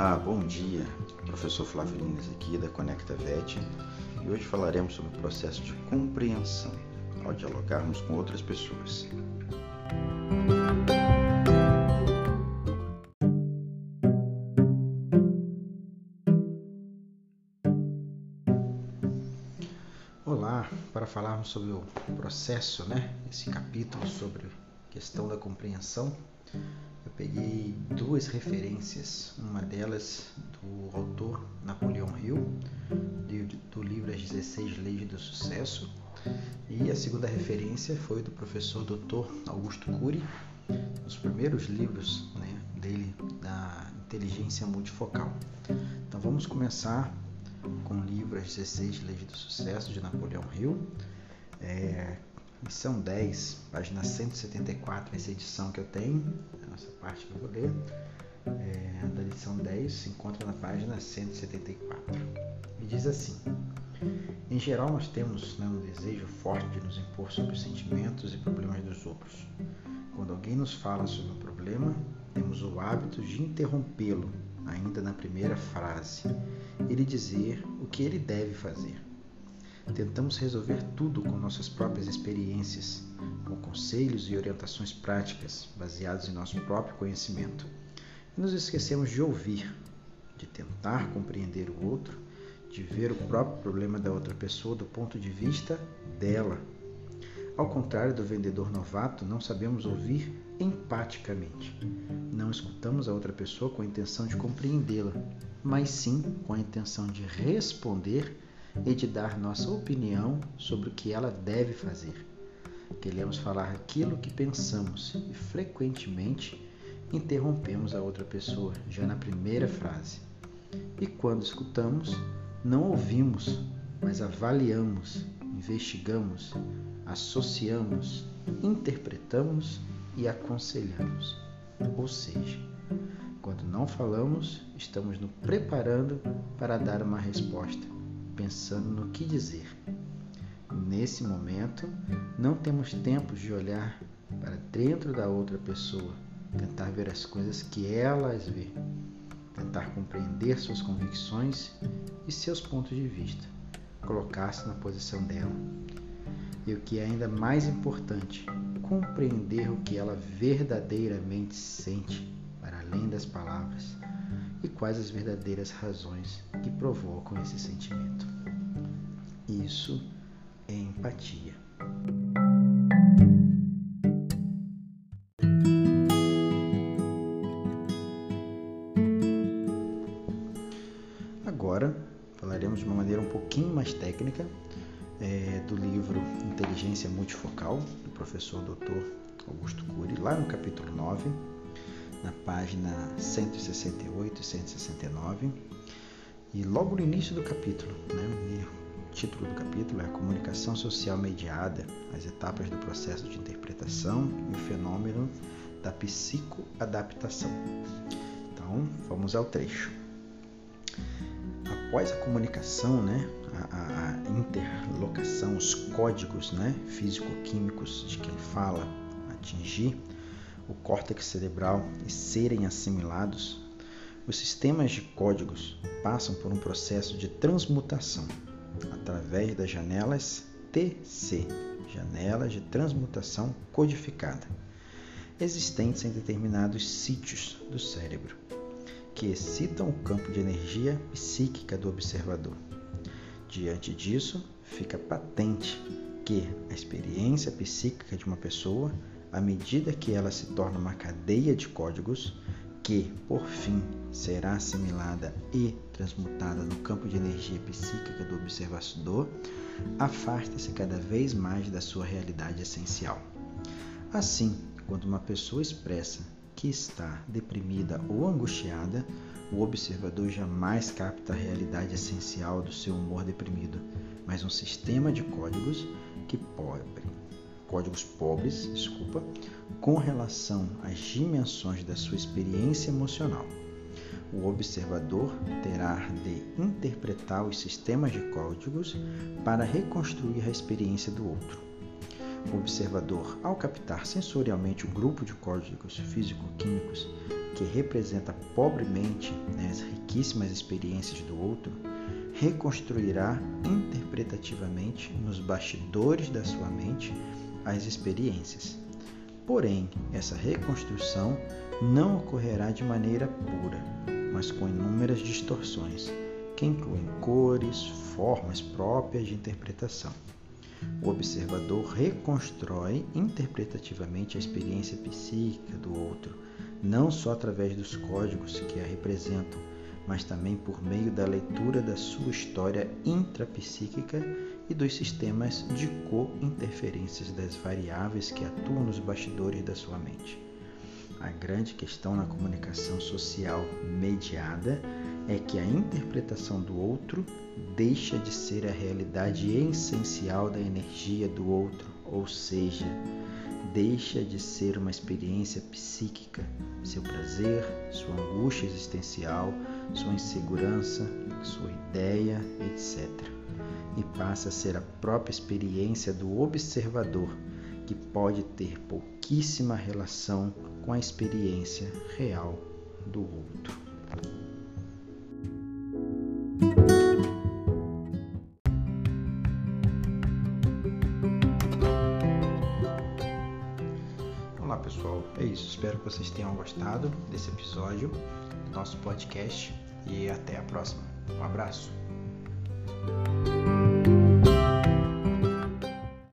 Olá, bom dia. Professor Flávio Lines aqui da Conecta VET e hoje falaremos sobre o processo de compreensão ao dialogarmos com outras pessoas. Olá, para falarmos sobre o processo, né? Esse capítulo sobre questão da compreensão, eu peguei duas referências, uma delas do autor Napoleão Hill, do livro As 16 Leis do Sucesso, e a segunda referência foi do professor Dr. Augusto Cury, nos primeiros livros né, dele da inteligência multifocal. Então vamos começar com o livro As 16 Leis do Sucesso de Napoleão Hill. É, Lição 10, página 174, essa edição que eu tenho, essa parte que eu vou ler, é, da lição 10 se encontra na página 174. E diz assim: Em geral, nós temos né, um desejo forte de nos impor sobre os sentimentos e problemas dos outros. Quando alguém nos fala sobre um problema, temos o hábito de interrompê-lo, ainda na primeira frase, e lhe dizer o que ele deve fazer. Tentamos resolver tudo com nossas próprias experiências, com conselhos e orientações práticas baseados em nosso próprio conhecimento. E nos esquecemos de ouvir, de tentar compreender o outro, de ver o próprio problema da outra pessoa do ponto de vista dela. Ao contrário do vendedor novato, não sabemos ouvir empaticamente. Não escutamos a outra pessoa com a intenção de compreendê-la, mas sim com a intenção de responder e de dar nossa opinião sobre o que ela deve fazer. Queremos falar aquilo que pensamos e frequentemente interrompemos a outra pessoa já na primeira frase. E quando escutamos, não ouvimos, mas avaliamos, investigamos, associamos, interpretamos e aconselhamos. Ou seja, quando não falamos, estamos nos preparando para dar uma resposta pensando no que dizer. Nesse momento, não temos tempo de olhar para dentro da outra pessoa, tentar ver as coisas que ela as vê, tentar compreender suas convicções e seus pontos de vista, colocar-se na posição dela. E o que é ainda mais importante, compreender o que ela verdadeiramente sente, para além das palavras e quais as verdadeiras razões que provocam esse sentimento. Isso é empatia. Agora falaremos de uma maneira um pouquinho mais técnica é, do livro Inteligência Multifocal, do professor Dr. Augusto Cury, lá no capítulo 9 na página 168 e 169. E logo no início do capítulo, né, o título do capítulo é a comunicação social mediada, as etapas do processo de interpretação e o fenômeno da psicoadaptação. Então, vamos ao trecho. Após a comunicação, né, a, a interlocação, os códigos né, físico-químicos de quem fala atingir o córtex cerebral e serem assimilados, os sistemas de códigos passam por um processo de transmutação através das janelas TC, janelas de transmutação codificada, existentes em determinados sítios do cérebro, que excitam o campo de energia psíquica do observador. Diante disso, fica patente que a experiência psíquica de uma pessoa à medida que ela se torna uma cadeia de códigos que, por fim, será assimilada e transmutada no campo de energia psíquica do observador, afasta-se cada vez mais da sua realidade essencial. Assim, quando uma pessoa expressa que está deprimida ou angustiada, o observador jamais capta a realidade essencial do seu humor deprimido, mas um sistema de códigos que pode códigos pobres, desculpa, com relação às dimensões da sua experiência emocional. O observador terá de interpretar os sistemas de códigos para reconstruir a experiência do outro. O observador, ao captar sensorialmente um grupo de códigos físico-químicos que representa pobremente né, as riquíssimas experiências do outro, reconstruirá interpretativamente nos bastidores da sua mente as experiências. Porém, essa reconstrução não ocorrerá de maneira pura, mas com inúmeras distorções, que incluem cores, formas próprias de interpretação. O observador reconstrói interpretativamente a experiência psíquica do outro, não só através dos códigos que a representam, mas também por meio da leitura da sua história intrapsíquica e dos sistemas de co-interferências das variáveis que atuam nos bastidores da sua mente. A grande questão na comunicação social mediada é que a interpretação do outro deixa de ser a realidade essencial da energia do outro, ou seja, deixa de ser uma experiência psíquica, seu prazer, sua angústia existencial, sua insegurança, sua ideia, etc. E passa a ser a própria experiência do observador, que pode ter pouquíssima relação com a experiência real do outro. Olá pessoal, é isso. Espero que vocês tenham gostado desse episódio do nosso podcast e até a próxima. Um abraço.